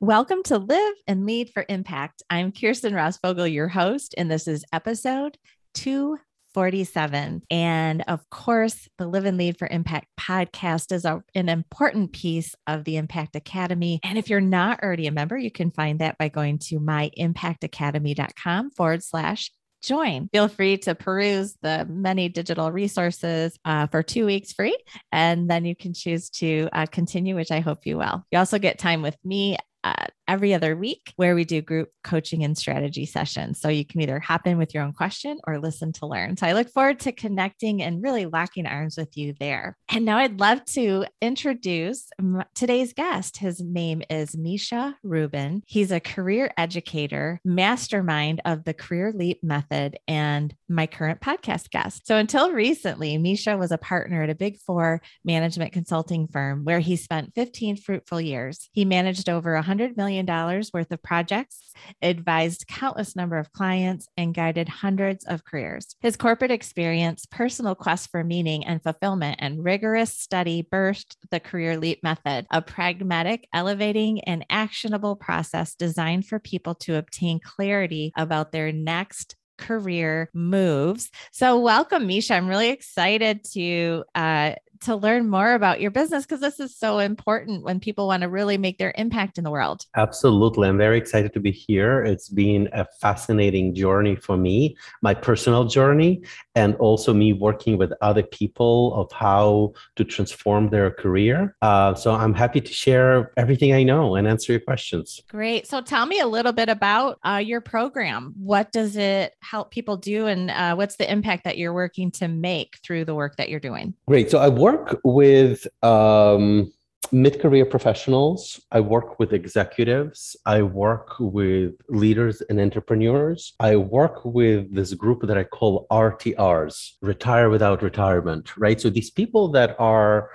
Welcome to Live and Lead for Impact. I'm Kirsten Rossvogel, your host, and this is episode 247. And of course, the Live and Lead for Impact podcast is a, an important piece of the Impact Academy. And if you're not already a member, you can find that by going to myimpactacademy.com forward slash join. Feel free to peruse the many digital resources uh, for two weeks free, and then you can choose to uh, continue, which I hope you will. You also get time with me uh, every other week where we do group coaching and strategy sessions. So you can either hop in with your own question or listen to learn. So I look forward to connecting and really locking arms with you there. And now I'd love to introduce today's guest. His name is Misha Rubin. He's a career educator, mastermind of the Career Leap Method, and my current podcast guest. So until recently, Misha was a partner at a big four management consulting firm where he spent 15 fruitful years. He managed over 100 million million worth of projects, advised countless number of clients, and guided hundreds of careers. His corporate experience, personal quest for meaning and fulfillment, and rigorous study birthed the Career Leap Method, a pragmatic, elevating, and actionable process designed for people to obtain clarity about their next career moves. So, welcome, Misha. I'm really excited to uh, to learn more about your business because this is so important when people want to really make their impact in the world. Absolutely. I'm very excited to be here. It's been a fascinating journey for me, my personal journey, and also me working with other people of how to transform their career. Uh, so I'm happy to share everything I know and answer your questions. Great. So tell me a little bit about uh, your program. What does it help people do, and uh, what's the impact that you're working to make through the work that you're doing? Great. So I work work with um, mid-career professionals. I work with executives. I work with leaders and entrepreneurs. I work with this group that i call rtrs retire without retirement right? So these people that are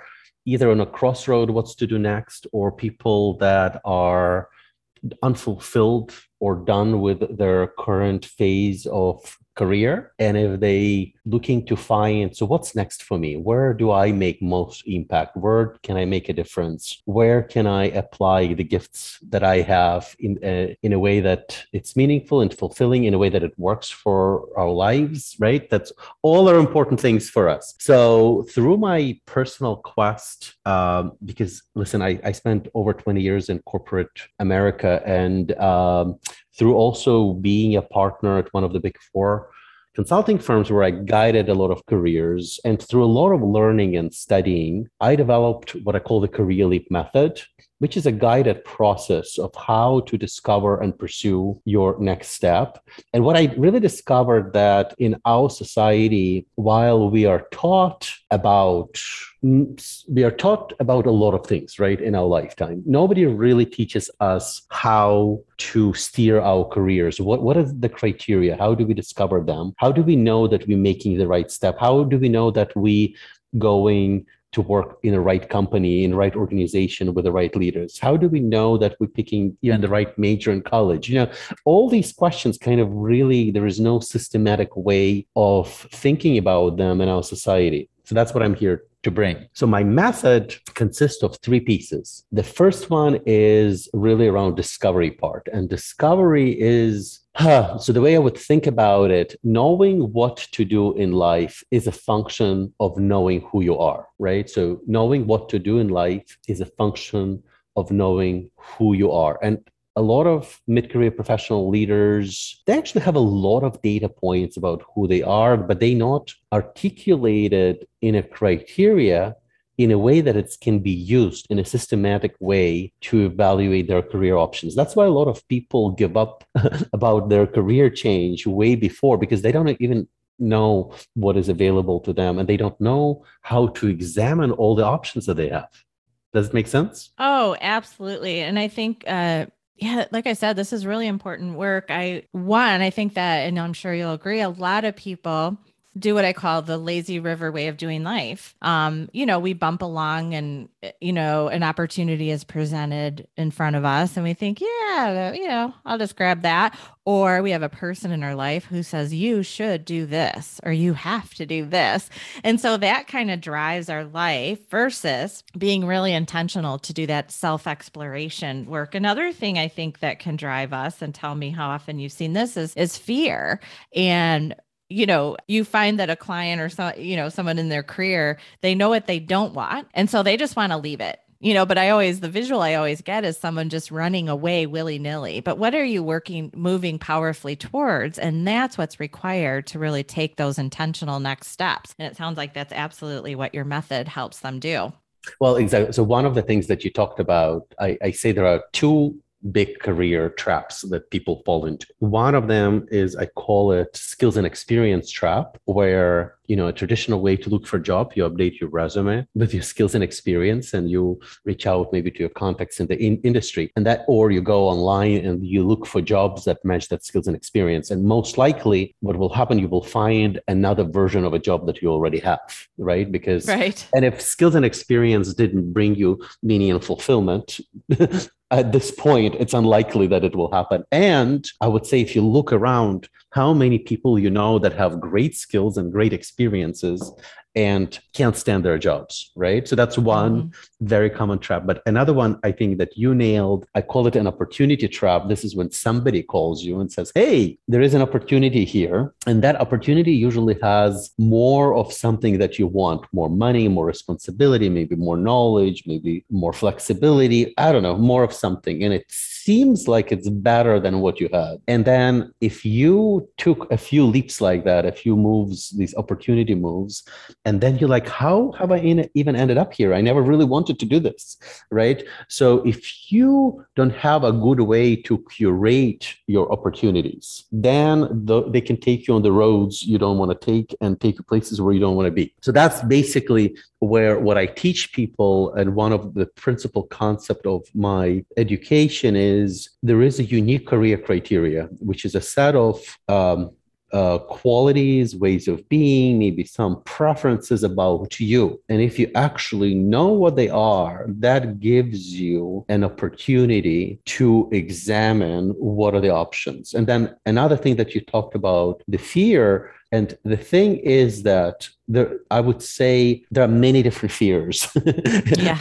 either on a crossroad what's to do next or people that are unfulfilled or done with their current phase of career and if they looking to find so what's next for me? Where do i make most impact? Where can i make a difference? Where can i apply the gifts that i have in a, uh, in a way that it's meaningful and fulfilling in a way that it works for our lives right? That's all are important things for us. So through my personal quest um, because listen I, I spent over 20 years in corporate america and um, through also being a partner at one of the big four consulting firms where I guided a lot of careers. And through a lot of learning and studying, I developed what I call the Career Leap Method, which is a guided process of how to discover and pursue your next step. And what I really discovered that in our society, while we are taught about mm, we are taught about a lot of things, right, in our lifetime. Nobody really teaches us how to steer our careers. What what are the criteria? How do we discover them? How do we know that we're making the right step? How do we know that we going to work in the right company, in the right organization with the right leaders? How do we know that we're picking even the right major in college? You know, all these questions kind of really, there is no systematic way of thinking about them in our society. So that's what I'm here to bring. So my method consists of three pieces. The first one is really around discovery part, and discovery is Huh. So the way I would think about it, knowing what to do in life is a function of knowing who you are, right? So knowing what to do in life is a function of knowing who you are. And a lot of mid-career professional leaders they actually have a lot of data points about who they are but they not articulated in a criteria in a way that it can be used in a systematic way to evaluate their career options. That's why a lot of people give up about their career change way before because they don't even know what is available to them and they don't know how to examine all the options that they have. Does it make sense? Oh absolutely. And i think uh, Yeah, like I said, this is really important work. I one, I think that, and I'm sure you'll agree, a lot of people do what I call the lazy river way of doing life. Um, you know, we bump along and, eh, you know, an opportunity is presented in front of us and we think, yeah, you know, I'll just grab that. Or we have a person in our life who says, you should do this or you have to do this. And so that kind of drives our life versus being really intentional to do that self exploration work. Another thing I think that can drive us and tell me how often you've seen this is, is fear. And you know, you find that a client or some, you know, someone in their career, they know what they don't want. And so they just want to leave it. You know, but I always, the visual I always get is someone just running away willy nilly. But what are you working, moving powerfully towards? And that's what's required to really take those intentional next steps. And it sounds like that's absolutely what your method helps them do. Well, exactly. So, one of the things that you talked about, I, I say there are two big career traps that people fall into. One of them is I call it skills and experience trap, where you know a traditional way to look for a job you update your resume with your skills and experience and you reach out maybe to your contacts in the in- industry. And that or you go online and you look for jobs that match that skills and experience. And most likely what will happen you will find another version of a job that you already have right? Because right. and if skills and experience didn't bring you meaning and fulfillment at this point, it's unlikely that it will happen. And I would say, if you look around, how many people you know that have great skills and great experiences and can't stand their jobs, right? So that's one mm-hmm. very common trap. But another one I think that you nailed, I call it an opportunity trap. This is when somebody calls you and says, Hey, there is an opportunity here. And that opportunity usually has more of something that you want more money, more responsibility, maybe more knowledge, maybe more flexibility. I don't know, more of something. And it seems like it's better than what you had. And then if you took a few leaps like that, a few moves, these opportunity moves, and then you're like how have i even ended up here? I never really wanted to do this right? So if you don't have a good way to curate your opportunities then the, they can take you on the roads you don't want to take and take you places where you don't want to be. So that's basically where what i teach people and one of the principal concept of my education is there is a unique career criteria which is a set of um, uh, qualities, ways of being, maybe some preferences about you. And if you actually know what they are, that gives you an opportunity to examine what are the options. And then another thing that you talked about, the fear and the thing is that there, I would say there are many different fears. yeah.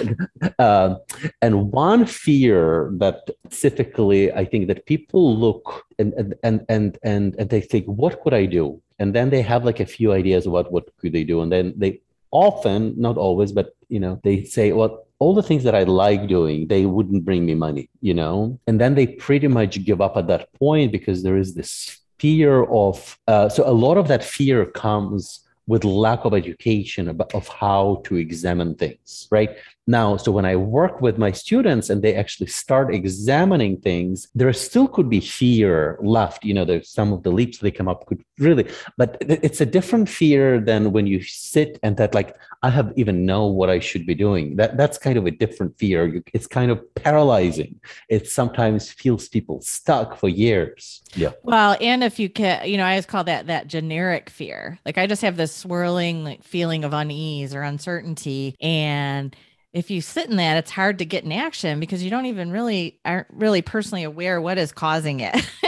Uh, and one fear that specifically, I think that people look and, and, and, and, and, and they think, what could I do? And then they have like a few ideas about what could they do. And then they often, not always, but, you know, they say, well, all the things that I like doing, they wouldn't bring me money, you know? And then they pretty much give up at that point because there is this fear of uh, so a lot of that fear comes with lack of education about, of how to examine things right now so when i work with my students and they actually start examining things there still could be fear left you know there's some of the leaps they come up could really but it's a different fear than when you sit and that like i have even know what i should be doing. That that's kind of a different fear. It's kind of paralyzing. It sometimes feels people stuck for years. Yeah. Well and if you can you know i always call that that generic fear. Like i just have this swirling like feeling of unease or uncertainty and if you sit in that, it's hard to get in action because you don't even really aren't really personally aware what is causing it.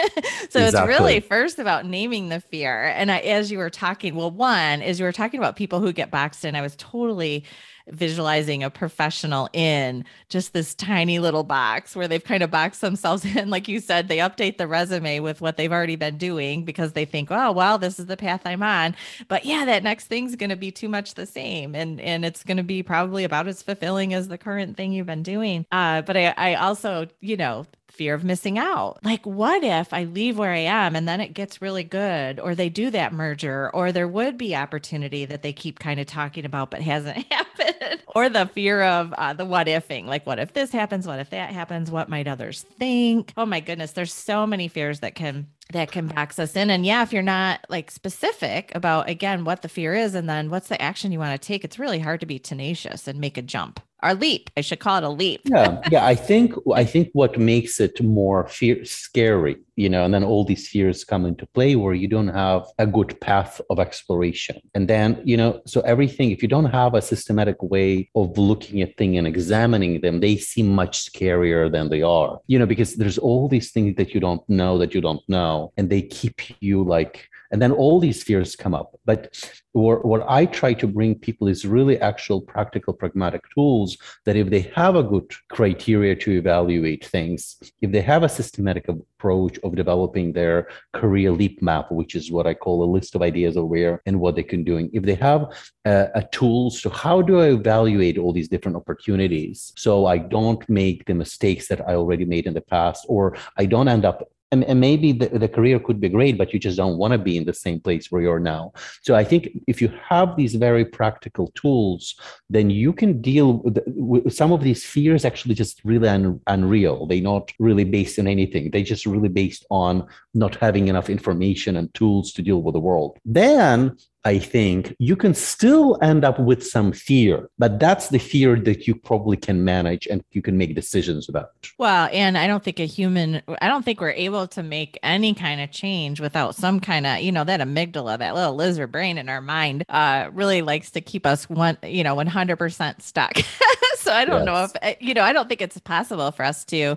so exactly. it's really first about naming the fear. And I, as you were talking, well, one is you were talking about people who get boxed in. I was totally visualizing a professional in just this tiny little box where they've kind of boxed themselves in. Like you said, they update the resume with what they've already been doing because they think, oh, well, this is the path I'm on. But yeah, that next thing's going to be too much the same. And, and it's going to be probably about as fulfilling as the current thing you've been doing. Uh, but I, I also, you know, fear of missing out. Like, what if I leave where I am and then it gets really good, or they do that merger, or there would be opportunity that they keep kind of talking about but hasn't happened, or the fear of uh, the what ifing, like, what if this happens? What if that happens? What might others think? Oh my goodness, there's so many fears that can that can box us in. And yeah, if you're not like specific about again what the fear is and then what's the action you want to take, it's really hard to be tenacious and make a jump our leap. I should call it a leap. yeah, yeah. I think I think what makes it more fear scary, you know, and then all these fears come into play where you don't have a good path of exploration, and then you know, so everything. If you don't have a systematic way of looking at things and examining them, they seem much scarier than they are, you know, because there's all these things that you don't know that you don't know, and they keep you like and then all these fears come up. But what, what i try to bring people is really actual practical pragmatic tools that if they have a good criteria to evaluate things if they have a systematic approach of developing their career leap map which is what i call a list of ideas of where and what they can do if they have a, a tools so how do i evaluate all these different opportunities so i don't make the mistakes that i already made in the past or i don't end up and, and maybe the, the career could be great but you just don't want to be in the same place where you're now. So i think if you have these very practical tools then you can deal with, with some of these fears actually just really un, unreal. They're not really based on anything. They're just really based on not having enough information and tools to deal with the world. Then I think you can still end up with some fear, but that's the fear that you probably can manage and you can make decisions about. Well, and I don't think a human, I don't think we're able to make any kind of change without some kind of, you know, that amygdala, that little lizard brain in our mind, uh, really likes to keep us one, you know, 100% stuck. so I don't yes. know if, eh, you know, I don't think it's possible for us to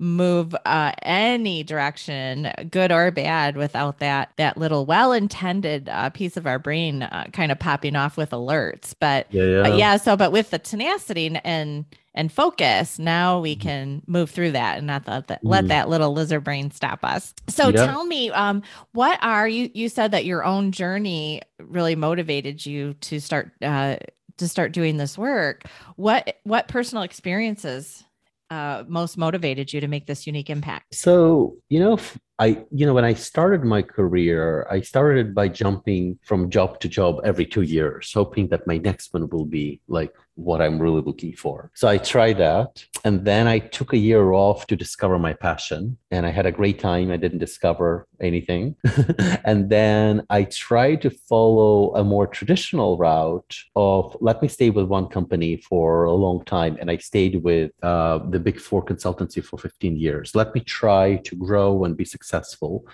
move uh, any direction, good or bad, without that that little well-intended uh, piece of our brain uh, kind of popping off with alerts. But yeah, yeah. yeah, so but with the tenacity and and focus, now we mm-hmm. can move through that and not let that, let mm. that little lizard brain stop us. So yeah. tell me, um, what are you? You said that your own journey really motivated you to start uh, to start doing this work. What what personal experiences uh, most motivated you to make this unique impact? So, you know, I, you know, when I started my career, I started by jumping from job to job every two years, hoping that my next one will be like what I'm really looking for. So I tried that. And then I took a year off to discover my passion. And I had a great time. I didn't discover anything. and then I tried to follow a more traditional route of let me stay with one company for a long time. And I stayed with uh, the big four consultancy for 15 years. Let me try to grow and be successful.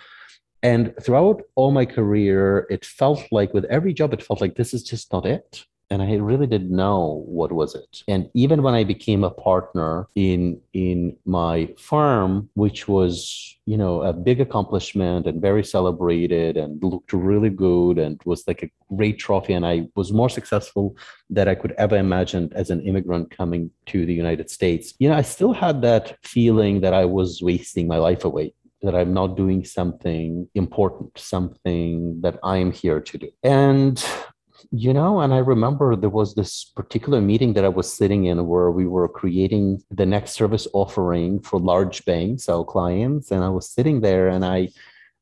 And throughout all my career, it felt like with every job, it felt like this is just not it and I really didn't know what was it. And even when I became a partner in in my firm, which was you know a big accomplishment and very celebrated and looked really good and was like a great trophy, and I was more successful than I could ever imagine as an immigrant coming to the United States. You know, I still had that feeling that I was wasting my life away that I'm not doing something important, something that I'm here to do. And you know, and I remember there was this particular meeting that I was sitting in where we were creating the next service offering for large banks, our clients. And I was sitting there and I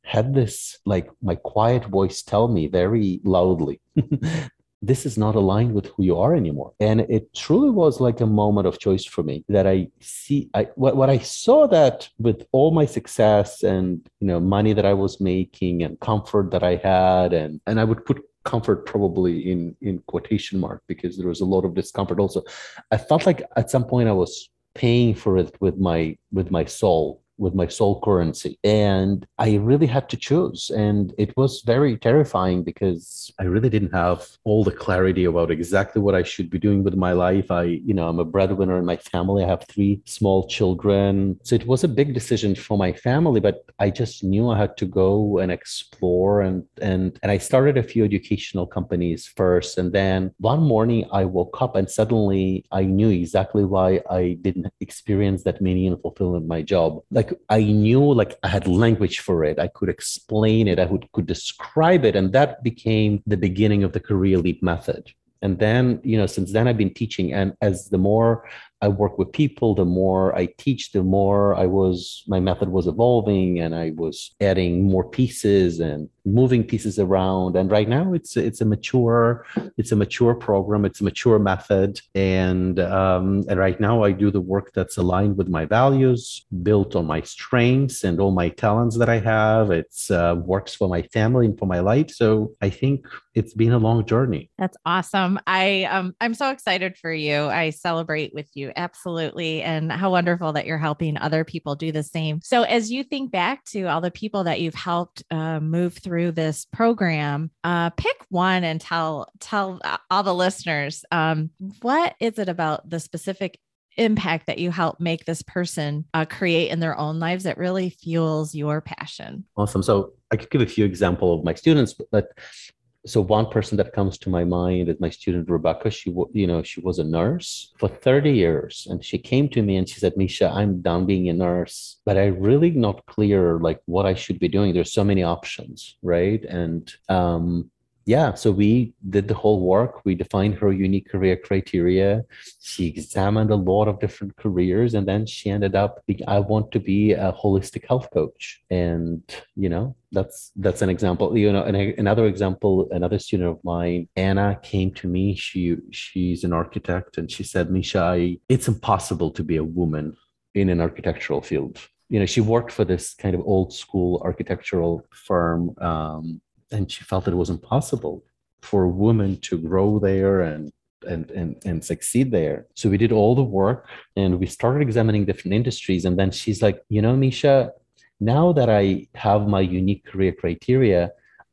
had this like my quiet voice tell me very loudly, this is not aligned with who you are anymore. And it truly was like a moment of choice for me that I see I what, what I saw that with all my success and you know money that I was making and comfort that I had and and I would put comfort probably in in quotation mark because there was a lot of discomfort also. I felt like at some point i was paying for it with my with my soul with my soul currency. And I really had to choose. And it was very terrifying because I really didn't have all the clarity about exactly what I should be doing with my life. I, you know, I'm a breadwinner in my family. I have three small children. So it was a big decision for my family, but I just knew I had to go and explore and and and I started a few educational companies first. And then one morning I woke up and suddenly I knew exactly why I didn't experience that meaning and fulfillment in my job. Like I knew like I had language for it. I could explain it. I would, could describe it. And that became the beginning of the career leap method. And then, you know, since then I've been teaching. And as the more I work with people, the more I teach, the more I was my method was evolving and I was adding more pieces and moving pieces around. And right now it's it's a mature, it's a mature program, it's a mature method. And um, and right now I do the work that's aligned with my values, built on my strengths and all my talents that I have. It's uh, works for my family and for my life. So I think it's been a long journey. That's awesome. I um I'm so excited for you. I celebrate with you absolutely and how wonderful that you're helping other people do the same. So as you think back to all the people that you've helped uh, move through this program, uh, pick one and tell tell all the listeners um, what is it about the specific impact that you help make this person uh, create in their own lives that really fuels your passion awesome so i could give a few examples of my students but so one person that comes to my mind is my student rebecca. She you know she was a nurse for 30 years and she came to me and she said misha i'm done being a nurse but i really not clear like what i should be doing. There's so many options right? And um yeah, so we did the whole work. We defined her unique career criteria. She examined a lot of different careers, and then she ended up. I want to be a holistic health coach, and you know that's that's an example. You know, another example, another student of mine, Anna, came to me. She she's an architect, and she said, "Misha, I, it's impossible to be a woman in an architectural field." You know, she worked for this kind of old school architectural firm. Um, and she felt that it was impossible for a woman to grow there and and, and and succeed there. So we did all the work and we started examining different industries. And then she's like, you know, Misha, now that I have my unique career criteria,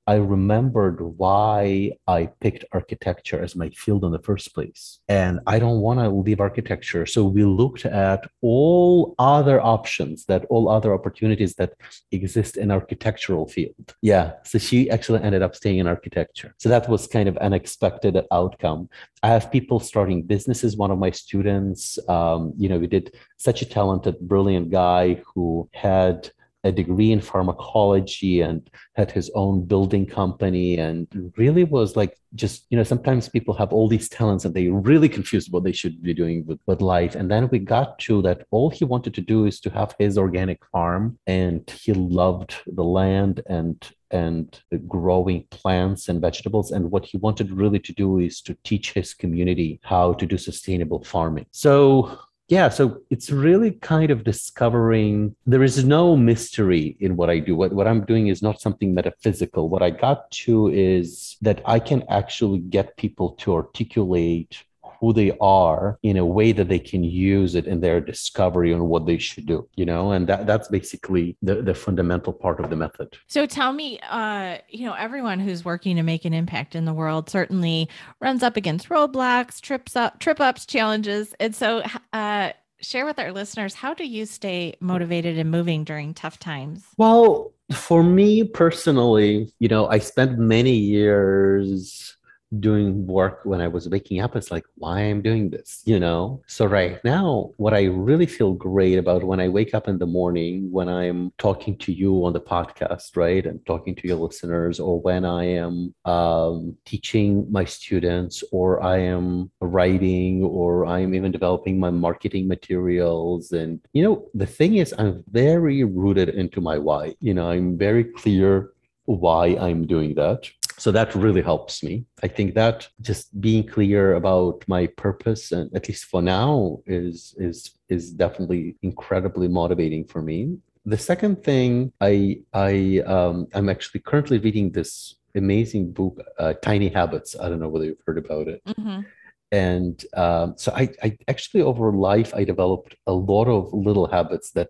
I remembered why I picked architecture as my field in the first place. And I don't want to leave architecture. So we looked at all other options, that all other opportunities that exist in architectural field. Yeah. So she actually ended up staying in architecture. So that was kind of an unexpected outcome. I have people starting businesses. One of my students, um, you know, we did such a talented, brilliant guy who had a degree in pharmacology and had his own building company and really was like just you know sometimes people have all these talents and they really confused what they should be doing with, with life and then we got to that all he wanted to do is to have his organic farm and he loved the land and and growing plants and vegetables. And what he wanted really to do is to teach his community how to do sustainable farming. So yeah so it's really kind of discovering there is no mystery in what i do. What, what i'm doing is not something metaphysical. What i got to is that i can actually get people to articulate who they are in a way that they can use it in their discovery on what they should do you know? And that that's basically the, the fundamental part of the method. So tell me uh you know everyone who's working to make an impact in the world certainly runs up against roadblocks trips up trip ups challenges. And so uh share with our listeners how do you stay motivated and moving during tough times? Well for me personally you know i spent many years doing work when I was waking up. It's like, why I'm doing this, you know? So right now, what I really feel great about when I wake up in the morning, when I'm talking to you on the podcast, right? And talking to your listeners, or when I am um, teaching my students, or I am writing, or I'm even developing my marketing materials. And, you know, the thing is, I'm very rooted into my why. You know, I'm very clear why I'm doing that so that really helps me. I think that just being clear about my purpose and at least for now is is is definitely incredibly motivating for me. The second thing i i um, i'm actually currently reading this amazing book uh, tiny habits. I don't know whether you've heard about it. Mm-hmm. and um, so I, I actually over life i developed a lot of little habits that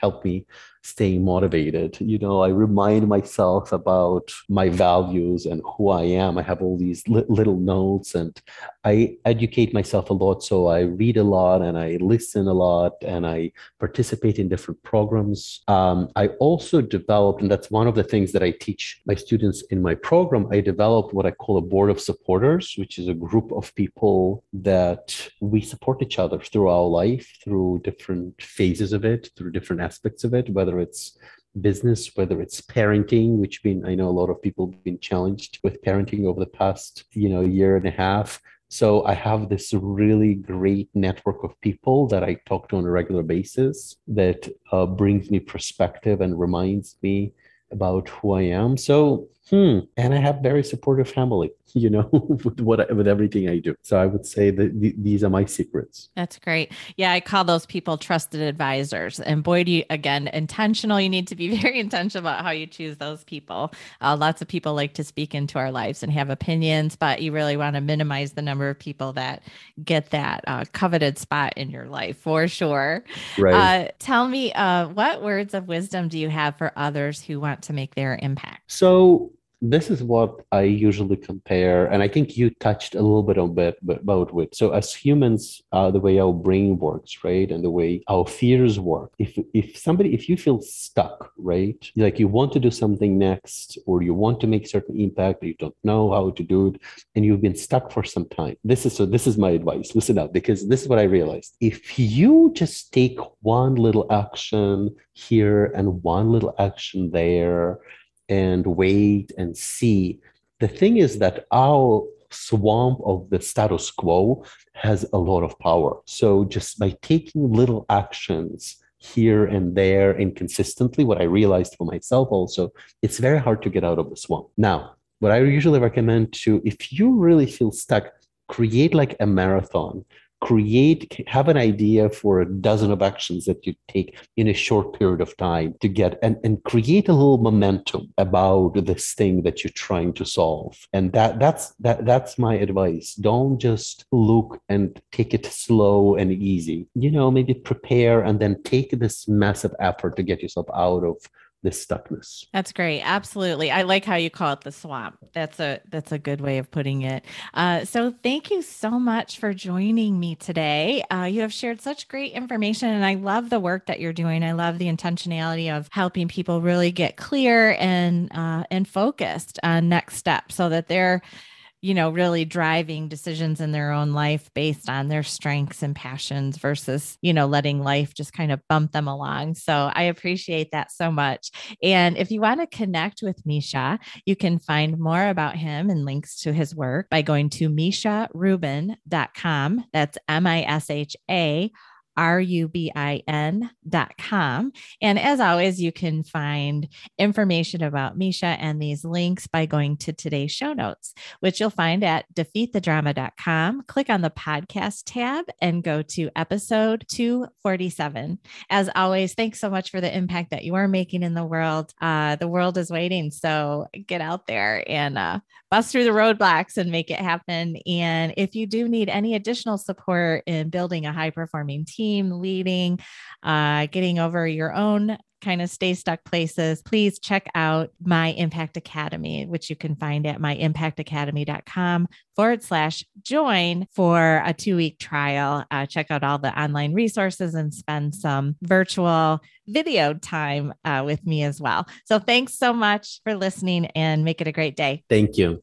help me staying motivated. You know, I remind myself about my values and who I am. I have all these li- little notes and I educate myself a lot. So I read a lot and I listen a lot and I participate in different programs. Um, I also developed, and that's one of the things that I teach my students in my program, I developed what I call a board of supporters, which is a group of people that we support each other through our life, through different phases of it, through different aspects of it, whether whether it's business, whether it's parenting, which been I know a lot of people have been challenged with parenting over the past you know year and a half. So I have this really great network of people that I talk to on a regular basis that uh, brings me perspective and reminds me about who I am. So hmm and i have very supportive family you know with what with everything i do. So i would say that th- these are my secrets. That's great. Yeah i call those people trusted advisors. And boy do you again intentional. You need to be very intentional about how you choose those people. Uh, lots of people like to speak into our lives and have opinions but you really want to minimize the number of people that get that uh, coveted spot in your life for sure. Right. Uh, tell me uh, what words of wisdom do you have for others who want to make their impact? So this is what I usually compare, and I think you touched a little bit on bit about it. So, as humans, uh, the way our brain works, right, and the way our fears work. If if somebody, if you feel stuck, right, like you want to do something next, or you want to make certain impact, but you don't know how to do it, and you've been stuck for some time. This is so. This is my advice. Listen up, because this is what I realized. If you just take one little action here and one little action there and wait and see. The thing is that our swamp of the status quo has a lot of power. So just by taking little actions here and there and consistently, what I realized for myself also, it's very hard to get out of the swamp. Now, what I usually recommend to, if you really feel stuck, create like a marathon create have an idea for a dozen of actions that you take in a short period of time to get and, and create a little momentum about this thing that you're trying to solve. And that that's that that's my advice. Don't just look and take it slow and easy. You know maybe prepare and then take this massive effort to get yourself out of this stuckness. That's great. Absolutely. I like how you call it the swamp. That's a that's a good way of putting it. Uh, so thank you so much for joining me today. Uh, you have shared such great information, and I love the work that you're doing. I love the intentionality of helping people really get clear and uh, and focused on next steps, so that they're you know, really driving decisions in their own life based on their strengths and passions versus, you know, letting life just kind of bump them along. So I appreciate that so much. And if you want to connect with Misha, you can find more about him and links to his work by going to misharubin.com. That's M I S H A rubin.com. And as always, you can find information about Misha and these links by going to today's show notes, which you'll find at defeatthedrama.com. Click on the podcast tab and go to episode 247. As always, thanks so much for the impact that you are making in the world. Uh, the world is waiting. So get out there and uh, bust through the roadblocks and make it happen. And if you do need any additional support in building a high performing team, team, leading, uh, getting over your own kind of stay stuck places, please check out My Impact Academy, which you can find at myimpactacademy.com forward slash join for a two week trial. Uh, check out all the online resources and spend some virtual video time uh, with me as well. So thanks so much for listening and make it a great day. Thank you.